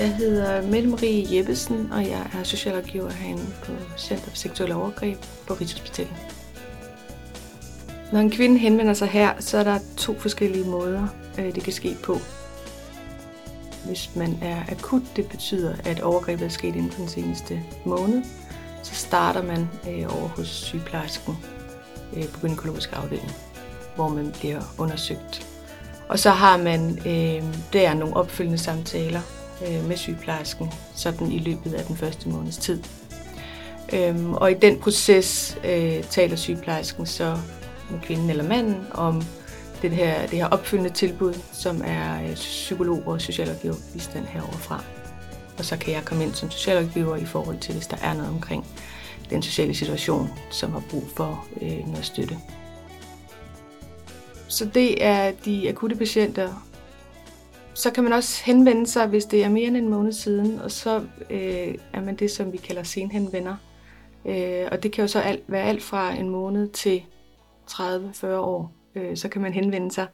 Jeg hedder Mette Marie Jeppesen, og jeg er socialrådgiver herinde på Center for Seksuelle Overgreb på Rigshospitalet. Når en kvinde henvender sig her, så er der to forskellige måder, øh, det kan ske på. Hvis man er akut, det betyder, at overgrebet er sket inden for den seneste måned, så starter man øh, over hos sygeplejersken øh, på gynækologisk afdeling, hvor man bliver undersøgt. Og så har man øh, der nogle opfølgende samtaler øh, med sygeplejersken, sådan i løbet af den første måneds tid. Øhm, og i den proces øh, taler sygeplejersken så med kvinden eller manden om det her, det her opfølgende tilbud, som er øh, psykolog og socialrådgiver bistand heroverfra. Og så kan jeg komme ind som socialrådgiver i forhold til, hvis der er noget omkring den sociale situation, som har brug for øh, noget støtte. Så det er de akutte patienter. Så kan man også henvende sig, hvis det er mere end en måned siden, og så øh, er man det, som vi kalder senhenvender. Øh, og det kan jo så alt, være alt fra en måned til 30-40 år, øh, så kan man henvende sig.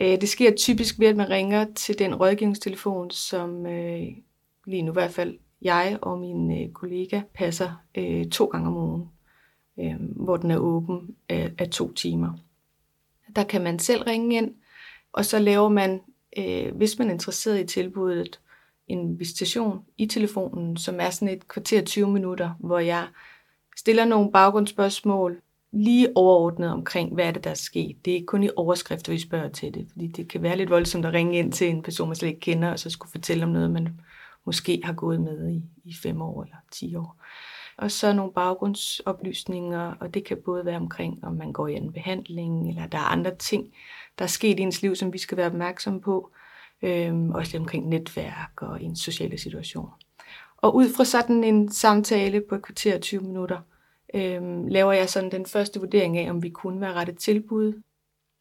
Øh, det sker typisk ved, at man ringer til den rådgivningstelefon, som øh, lige nu i hvert fald jeg og min øh, kollega passer øh, to gange om ugen, øh, hvor den er åben af, af to timer. Der kan man selv ringe ind, og så laver man, øh, hvis man er interesseret i tilbuddet, en visitation i telefonen, som er sådan et kvarter 20 minutter, hvor jeg stiller nogle baggrundsspørgsmål, lige overordnet omkring, hvad er det, der er sket. Det er ikke kun i overskrifter, vi spørger til det, fordi det kan være lidt voldsomt at ringe ind til en person, man slet ikke kender, og så skulle fortælle om noget, man måske har gået med i, i fem år eller ti år. Og så nogle baggrundsoplysninger, og det kan både være omkring, om man går i en behandling, eller der er andre ting, der er sket i ens liv, som vi skal være opmærksomme på. Øhm, også lidt omkring netværk og en sociale situation. Og ud fra sådan en samtale på et kvarter 20 minutter, øhm, laver jeg sådan den første vurdering af, om vi kunne være rettet tilbud.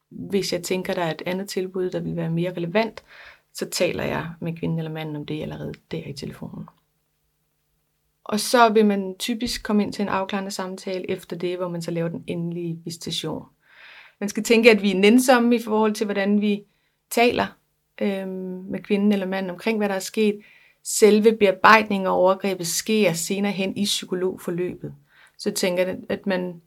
Hvis jeg tænker, der er et andet tilbud, der vil være mere relevant, så taler jeg med kvinden eller manden om det allerede der i telefonen. Og så vil man typisk komme ind til en afklarende samtale efter det, hvor man så laver den endelige visitation. Man skal tænke, at vi er nænsomme i forhold til, hvordan vi taler øh, med kvinden eller manden omkring, hvad der er sket. Selve bearbejdningen og overgrebet sker senere hen i psykologforløbet. Så tænker jeg, at man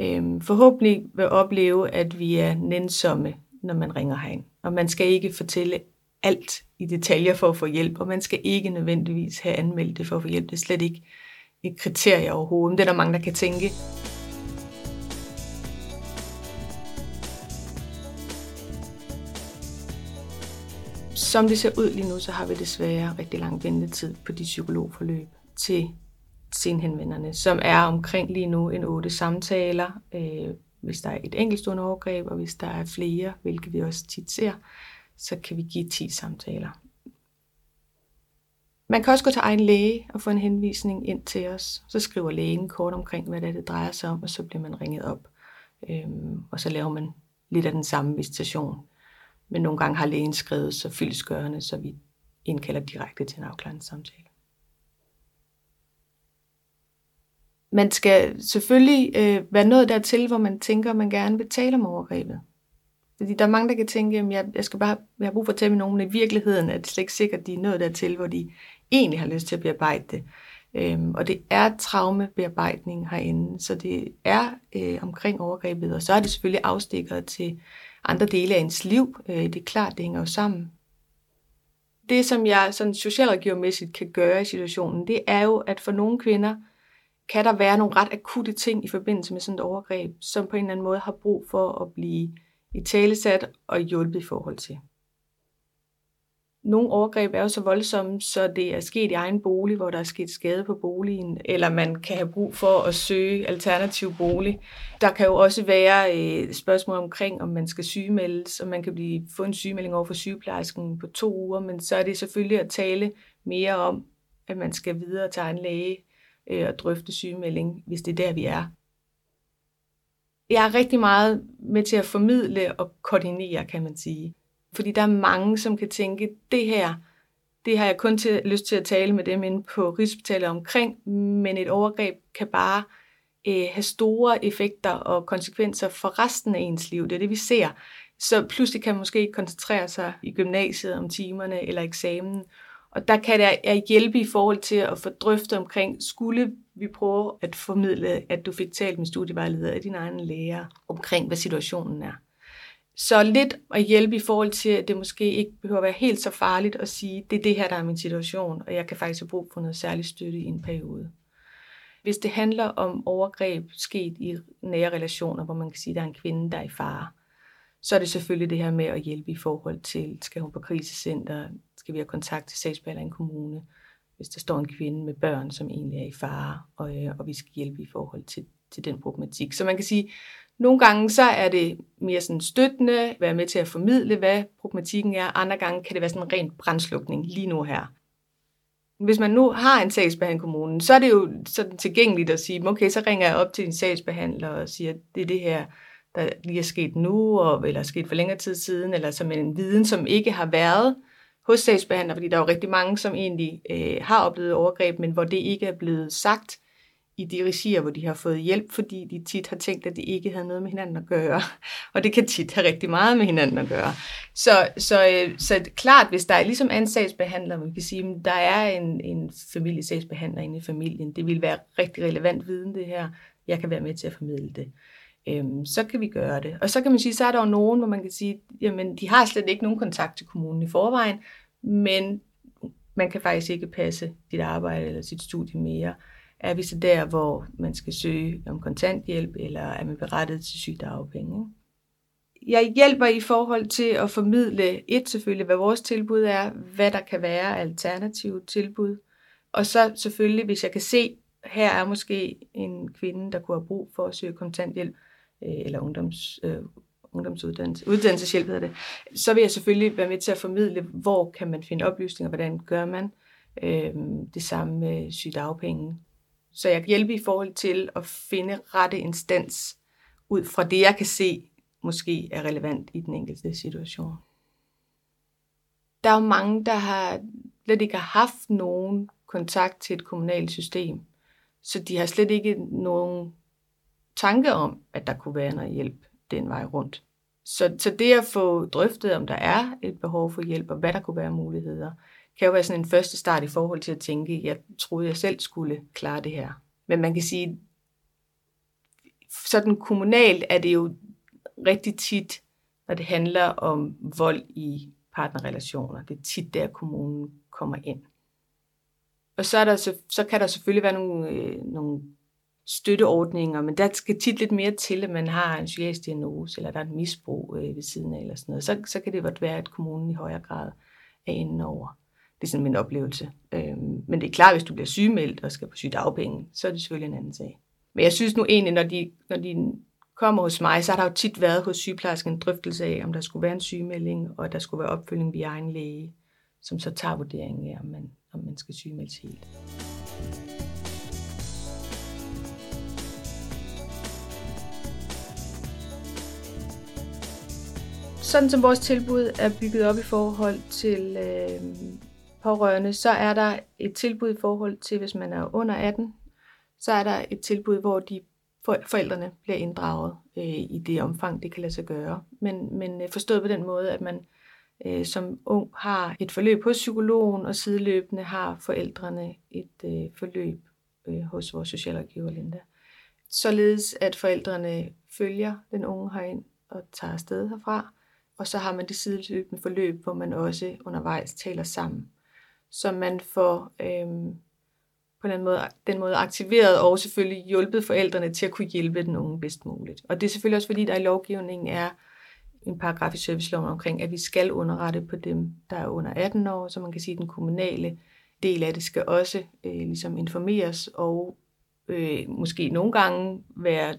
øh, forhåbentlig vil opleve, at vi er nænsomme, når man ringer herind. Og man skal ikke fortælle alt i detaljer for at få hjælp, og man skal ikke nødvendigvis have anmeldt det for at få hjælp. Det er slet ikke et kriterie overhovedet. Det er der mange, der kan tænke. Som det ser ud lige nu, så har vi desværre rigtig lang ventetid på de psykologforløb til senhenvenderne, som er omkring lige nu en otte samtaler, øh, hvis der er et enkeltstående overgreb, og hvis der er flere, hvilket vi også tit ser, så kan vi give 10 samtaler. Man kan også gå til egen læge og få en henvisning ind til os. Så skriver lægen kort omkring, hvad det, er, det drejer sig om, og så bliver man ringet op. Øhm, og så laver man lidt af den samme visitation. Men nogle gange har lægen skrevet så fyldesgørende, så vi indkalder direkte til en afklarende samtale. Man skal selvfølgelig øh, være nået dertil, hvor man tænker, at man gerne vil tale om overgrebet. Fordi der er mange, der kan tænke, at jeg, jeg skal bare jeg har brug for at tale med nogen, men i virkeligheden er det slet ikke sikkert, at de er nået dertil, hvor de egentlig har lyst til at bearbejde det. Øhm, og det er traumebearbejdning herinde, så det er øh, omkring overgrebet, og så er det selvfølgelig afstikkeret til andre dele af ens liv. Øh, det er klart, det hænger jo sammen. Det, som jeg sådan socialrådgivermæssigt kan gøre i situationen, det er jo, at for nogle kvinder kan der være nogle ret akutte ting i forbindelse med sådan et overgreb, som på en eller anden måde har brug for at blive i talesat og hjulpet i forhold til. Nogle overgreb er jo så voldsomme, så det er sket i egen bolig, hvor der er sket skade på boligen, eller man kan have brug for at søge alternativ bolig. Der kan jo også være øh, spørgsmål omkring, om man skal sygemeldes, og man kan blive, få en sygemelding over for sygeplejersken på to uger, men så er det selvfølgelig at tale mere om, at man skal videre til en læge øh, og drøfte sygemelding, hvis det er der, vi er jeg er rigtig meget med til at formidle og koordinere, kan man sige. Fordi der er mange, som kan tænke, det her, det har jeg kun til, lyst til at tale med dem inde på Rigshospitalet omkring, men et overgreb kan bare øh, have store effekter og konsekvenser for resten af ens liv. Det er det, vi ser. Så pludselig kan man måske ikke koncentrere sig i gymnasiet om timerne eller eksamen, Og der kan det hjælpe i forhold til at få drøftet omkring, skulle vi prøve at formidle, at du fik talt med studievejleder af dine egne læger omkring, hvad situationen er. Så lidt at hjælpe i forhold til, at det måske ikke behøver at være helt så farligt at sige, det er det her, der er min situation, og jeg kan faktisk have brug for noget særlig støtte i en periode. Hvis det handler om overgreb sket i nære relationer, hvor man kan sige, at der er en kvinde, der er i fare, så er det selvfølgelig det her med at hjælpe i forhold til, skal hun på krisecenter, skal vi have kontakt til sagsbehandler i en kommune, hvis der står en kvinde med børn, som egentlig er i fare, og, øh, og vi skal hjælpe i forhold til, til den problematik. Så man kan sige, nogle gange så er det mere sådan støttende, være med til at formidle, hvad problematikken er. Andre gange kan det være sådan en ren brændslukning lige nu her. Hvis man nu har en sagsbehandler i kommunen, så er det jo sådan tilgængeligt at sige, okay, så ringer jeg op til din sagsbehandler og siger, det er det her, der lige er sket nu, og, eller er sket for længere tid siden, eller som en viden, som ikke har været hos sagsbehandler, fordi der er jo rigtig mange, som egentlig øh, har oplevet overgreb, men hvor det ikke er blevet sagt i de regier, hvor de har fået hjælp, fordi de tit har tænkt, at det ikke havde noget med hinanden at gøre. Og det kan tit have rigtig meget med hinanden at gøre. Så, så, øh, så klart, hvis der er ligesom en sagsbehandler, man kan sige, at der er en, en familiesagsbehandler inde i familien, det vil være rigtig relevant viden det her. Jeg kan være med til at formidle det. Øhm, så kan vi gøre det. Og så kan man sige, så er der jo nogen, hvor man kan sige, jamen de har slet ikke nogen kontakt til kommunen i forvejen, men man kan faktisk ikke passe dit arbejde eller sit studie mere. Er vi så der, hvor man skal søge om kontanthjælp, eller er man berettet til sygedagpenge? Jeg hjælper i forhold til at formidle et selvfølgelig, hvad vores tilbud er, hvad der kan være alternative tilbud, og så selvfølgelig, hvis jeg kan se, her er måske en kvinde, der kunne have brug for at søge kontanthjælp, øh, eller ungdoms, øh, ungdomsuddannelse, uddannelseshjælp hedder det, så vil jeg selvfølgelig være med til at formidle, hvor kan man finde oplysninger, hvordan gør man øh, det samme med sygedagpenge. Så jeg kan hjælpe i forhold til at finde rette instans ud fra det, jeg kan se måske er relevant i den enkelte situation. Der er jo mange, der har slet ikke har haft nogen kontakt til et kommunalt system, så de har slet ikke nogen tanke om, at der kunne være noget hjælp den vej rundt. Så, så det at få drøftet, om der er et behov for hjælp, og hvad der kunne være muligheder, kan jo være sådan en første start i forhold til at tænke, jeg troede, jeg selv skulle klare det her. Men man kan sige, sådan kommunalt er det jo rigtig tit, når det handler om vold i partnerrelationer. Det er tit der, kommunen kommer ind. Og så, er der, så, så kan der selvfølgelig være nogle, øh, nogle støtteordninger, men der skal tit lidt mere til, at man har en psykiatrisk diagnose, eller der er et misbrug øh, ved siden af, eller sådan noget. Så, så kan det godt være, at kommunen i højere grad er inde over. Det er sådan min oplevelse. Øh, men det er klart, hvis du bliver sygemeldt og skal på sygedagpenge, så er det selvfølgelig en anden sag. Men jeg synes nu egentlig, når de, når de kommer hos mig, så har der jo tit været hos sygeplejersken en drøftelse af, om der skulle være en sygemelding, og der skulle være opfølging via egen læge, som så tager vurderingen af, om man, om man skal sygemeldes helt. sådan som vores tilbud er bygget op i forhold til øh, pårørende, så er der et tilbud i forhold til, hvis man er under 18, så er der et tilbud, hvor de forældrene bliver inddraget øh, i det omfang, det kan lade sig gøre. Men, men øh, forstået på den måde, at man øh, som ung har et forløb hos psykologen, og sideløbende har forældrene et øh, forløb øh, hos vores socialrådgiver Linda. Således at forældrene følger den unge herind og tager afsted herfra, og så har man det sideløbende forløb, hvor man også undervejs taler sammen. Så man får øhm, på den måde, den måde aktiveret og selvfølgelig hjulpet forældrene til at kunne hjælpe den unge bedst muligt. Og det er selvfølgelig også fordi, der i lovgivningen er en paragraf i serviceloven omkring, at vi skal underrette på dem, der er under 18 år, så man kan sige, at den kommunale del af det skal også øh, ligesom informeres og øh, måske nogle gange være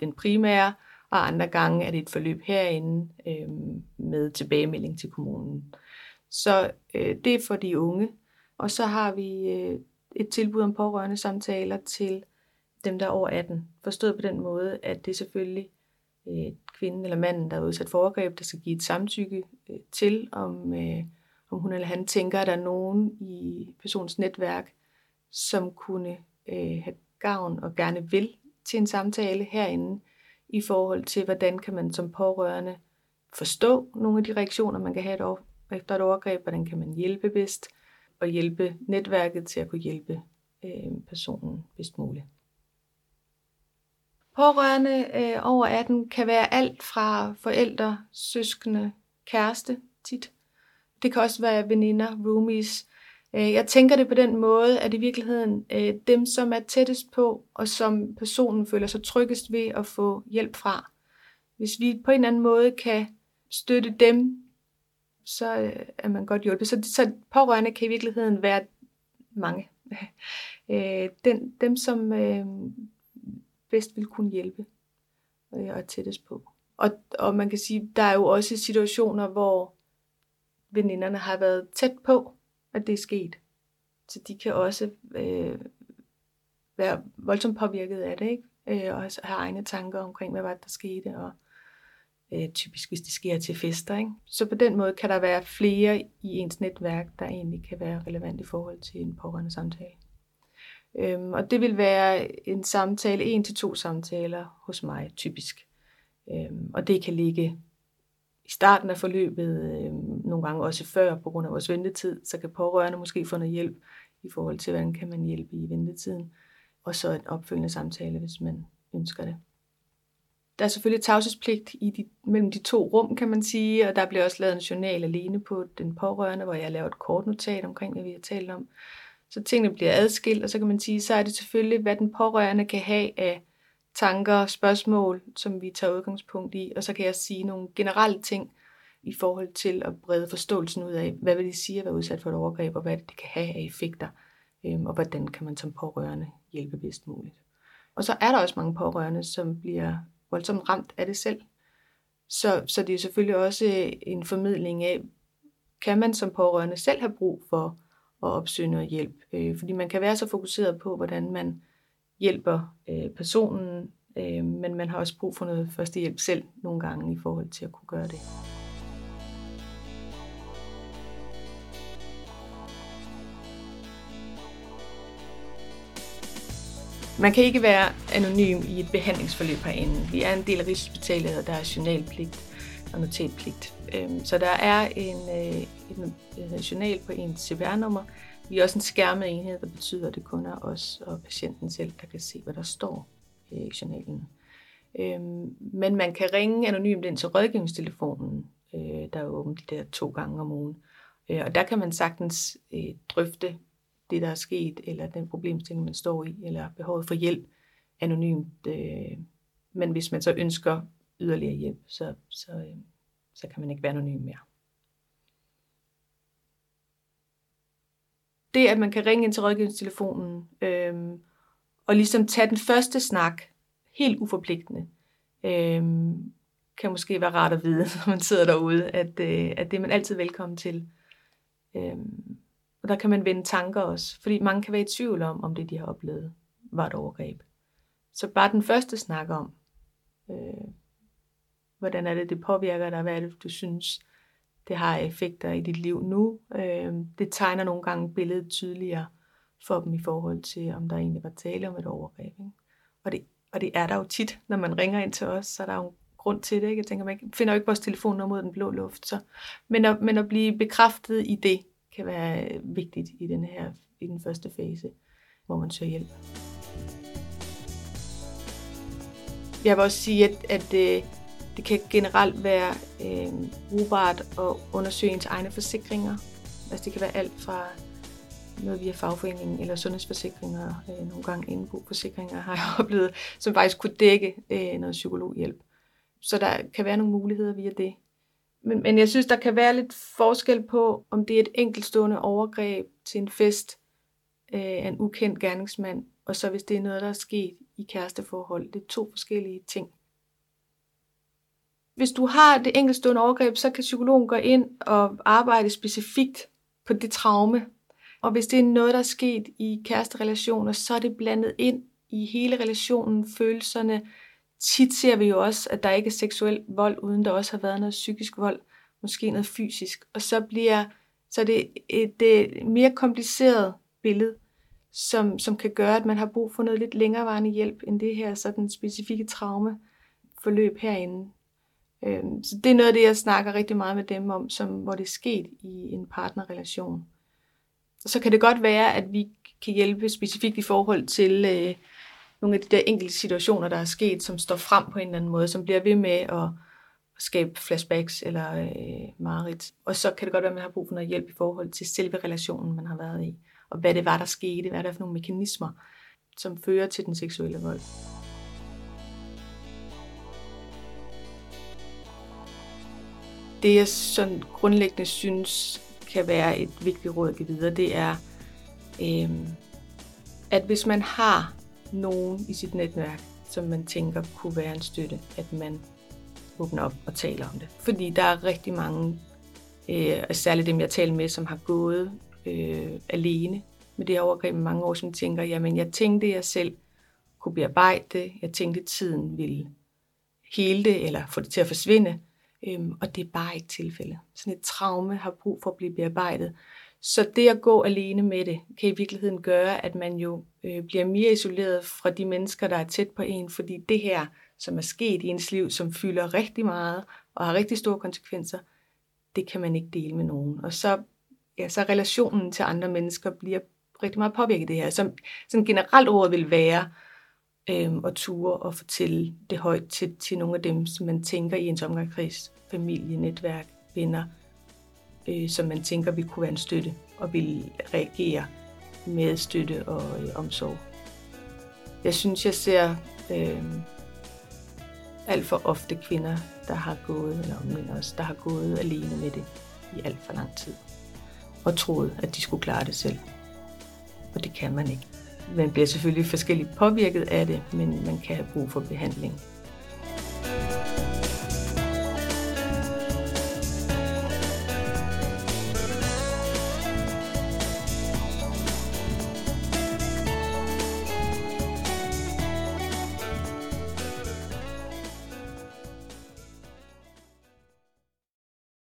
den primære og andre gange er det et forløb herinde øh, med tilbagemelding til kommunen. Så øh, det er for de unge. Og så har vi øh, et tilbud om pårørende samtaler til dem, der er over 18. Forstået på den måde, at det er selvfølgelig øh, kvinden eller manden, der er udsat for overgreb, der skal give et samtykke øh, til, om, øh, om hun eller han tænker, at der er nogen i persons netværk, som kunne øh, have gavn og gerne vil til en samtale herinde i forhold til, hvordan kan man som pårørende forstå nogle af de reaktioner, man kan have et efter et overgreb, hvordan kan man hjælpe bedst, og hjælpe netværket til at kunne hjælpe øh, personen bedst muligt. Pårørende øh, over 18 kan være alt fra forældre, søskende, kæreste tit. Det kan også være veninder, roomies. Øh, jeg tænker det på den måde, at i virkeligheden øh, dem, som er tættest på, og som personen føler sig tryggest ved at få hjælp fra. Hvis vi på en eller anden måde kan støtte dem, så øh, er man godt hjulpet. Så, så pårørende kan i virkeligheden være mange. øh, den, dem, som øh, bedst vil kunne hjælpe øh, og tættest på. Og, og man kan sige, der er jo også situationer, hvor veninderne har været tæt på, at det er sket. Så de kan også øh, være voldsomt påvirket af det, ikke? Øh, og have egne tanker omkring, hvad var det, der skete, og øh, typisk hvis det sker til fester. Ikke? Så på den måde kan der være flere i ens netværk, der egentlig kan være relevant i forhold til en pårørende samtale. Øhm, og det vil være en samtale, en til to samtaler hos mig typisk. Øhm, og det kan ligge i starten af forløbet, øhm, nogle gange også før på grund af vores ventetid, så kan pårørende måske få noget hjælp i forhold til, hvordan kan man hjælpe i ventetiden. Og så en opfølgende samtale, hvis man ønsker det. Der er selvfølgelig tavshedspligt i de, mellem de to rum, kan man sige, og der bliver også lavet en journal alene på den pårørende, hvor jeg laver et kort notat omkring, hvad vi har talt om. Så tingene bliver adskilt, og så kan man sige, så er det selvfølgelig, hvad den pårørende kan have af tanker og spørgsmål, som vi tager udgangspunkt i, og så kan jeg sige nogle generelle ting i forhold til at brede forståelsen ud af, hvad vil det sige at være udsat for et overgreb, og hvad det kan have af effekter, øhm, og hvordan kan man som pårørende hjælpe bedst muligt. Og så er der også mange pårørende, som bliver voldsomt ramt af det selv. Så, så det er selvfølgelig også øh, en formidling af, kan man som pårørende selv have brug for at opsøge noget hjælp? Øh, fordi man kan være så fokuseret på, hvordan man hjælper øh, personen, øh, men man har også brug for noget førstehjælp selv nogle gange i forhold til at kunne gøre det. Man kan ikke være anonym i et behandlingsforløb herinde. Vi er en del af Rigshospitalet, og der er journalpligt og notatpligt. Øhm, så der er en, øh, en, øh, en journal på en CPR-nummer. Vi er også en skærmet enhed, der betyder, at det kun er os og patienten selv, der kan se, hvad der står øh, i journalen. Øhm, men man kan ringe anonymt ind til rådgivningstelefonen, der er åben de der to gange om ugen. Og der kan man sagtens drøfte det, der er sket, eller den problemstilling, man står i, eller behovet for hjælp anonymt. Øh, men hvis man så ønsker yderligere hjælp, så, så, øh, så kan man ikke være anonym mere. Det, at man kan ringe ind til rådgivningstelefonen øh, og ligesom tage den første snak, helt uforpligtende, øh, kan måske være rart at vide, når man sidder derude, at, øh, at det er man altid velkommen til. Øh, og der kan man vende tanker også, fordi mange kan være i tvivl om, om det, de har oplevet, var et overgreb. Så bare den første snak om, øh, hvordan er det, det påvirker dig, hvad er det, du synes, det har effekter i dit liv nu. Øh, det tegner nogle gange billedet tydeligere for dem i forhold til, om der egentlig var tale om et overgreb. Ikke? Og, det, og det er der jo tit, når man ringer ind til os, så er der jo en grund til det. Ikke? Jeg tænker, man finder jo ikke vores telefonnummer ud af den blå luft. Så. Men, at, men at blive bekræftet i det, kan være øh, vigtigt i den her i den første fase, hvor man søger hjælp. Jeg vil også sige, at, at det, det kan generelt være øh, brugbart at undersøge ens egne forsikringer. Altså det kan være alt fra noget via fagforeningen eller sundhedsforsikringer, øh, nogle gange indboforsikringer har jeg oplevet, som faktisk kunne dække øh, noget psykologhjælp. Så der kan være nogle muligheder via det. Men, men jeg synes, der kan være lidt forskel på, om det er et enkeltstående overgreb til en fest øh, af en ukendt gerningsmand, og så hvis det er noget, der er sket i kæresteforhold. Det er to forskellige ting. Hvis du har det enkeltstående overgreb, så kan psykologen gå ind og arbejde specifikt på det traume. Og hvis det er noget, der er sket i kæresterelationer, så er det blandet ind i hele relationen, følelserne, tit ser vi jo også, at der ikke er seksuel vold, uden der også har været noget psykisk vold, måske noget fysisk. Og så bliver så det et, et mere kompliceret billede, som, som kan gøre, at man har brug for noget lidt længerevarende hjælp, end det her sådan specifikke traume forløb herinde. Øhm, så det er noget af det, jeg snakker rigtig meget med dem om, som, hvor det er sket i en partnerrelation. så kan det godt være, at vi kan hjælpe specifikt i forhold til øh, nogle af de der enkelte situationer, der er sket, som står frem på en eller anden måde, som bliver ved med at skabe flashbacks eller øh, mareridt. Og så kan det godt være, at man har brug for noget hjælp i forhold til selve relationen, man har været i, og hvad det var, der skete, hvad er der for nogle mekanismer, som fører til den seksuelle vold. Det jeg sådan grundlæggende synes kan være et vigtigt råd at give videre, det er, øh, at hvis man har nogen i sit netværk, som man tænker kunne være en støtte, at man åbner op og taler om det. Fordi der er rigtig mange, øh, særligt dem jeg taler med, som har gået øh, alene med det her overgreb i mange år, som tænker, jamen jeg tænkte, jeg selv kunne bearbejde det, jeg tænkte, tiden ville hele det, eller få det til at forsvinde, øhm, og det er bare ikke tilfældet. Sådan et traume har brug for at blive bearbejdet. Så det at gå alene med det, kan i virkeligheden gøre, at man jo øh, bliver mere isoleret fra de mennesker, der er tæt på en, fordi det her, som er sket i ens liv, som fylder rigtig meget og har rigtig store konsekvenser, det kan man ikke dele med nogen. Og så, ja, så relationen til andre mennesker bliver rigtig meget påvirket af det her. Som, som generelt ordet vil være øh, at ture og fortælle det højt til, til nogle af dem, som man tænker i ens omgangskreds, familie, netværk, venner, øh, som man tænker vil kunne være en støtte og vil reagere med støtte og øh, omsorg. Jeg synes, jeg ser øh, alt for ofte kvinder, der har gået, eller mænd også, der har gået alene med det i alt for lang tid. Og troet, at de skulle klare det selv. Og det kan man ikke. Man bliver selvfølgelig forskelligt påvirket af det, men man kan have brug for behandling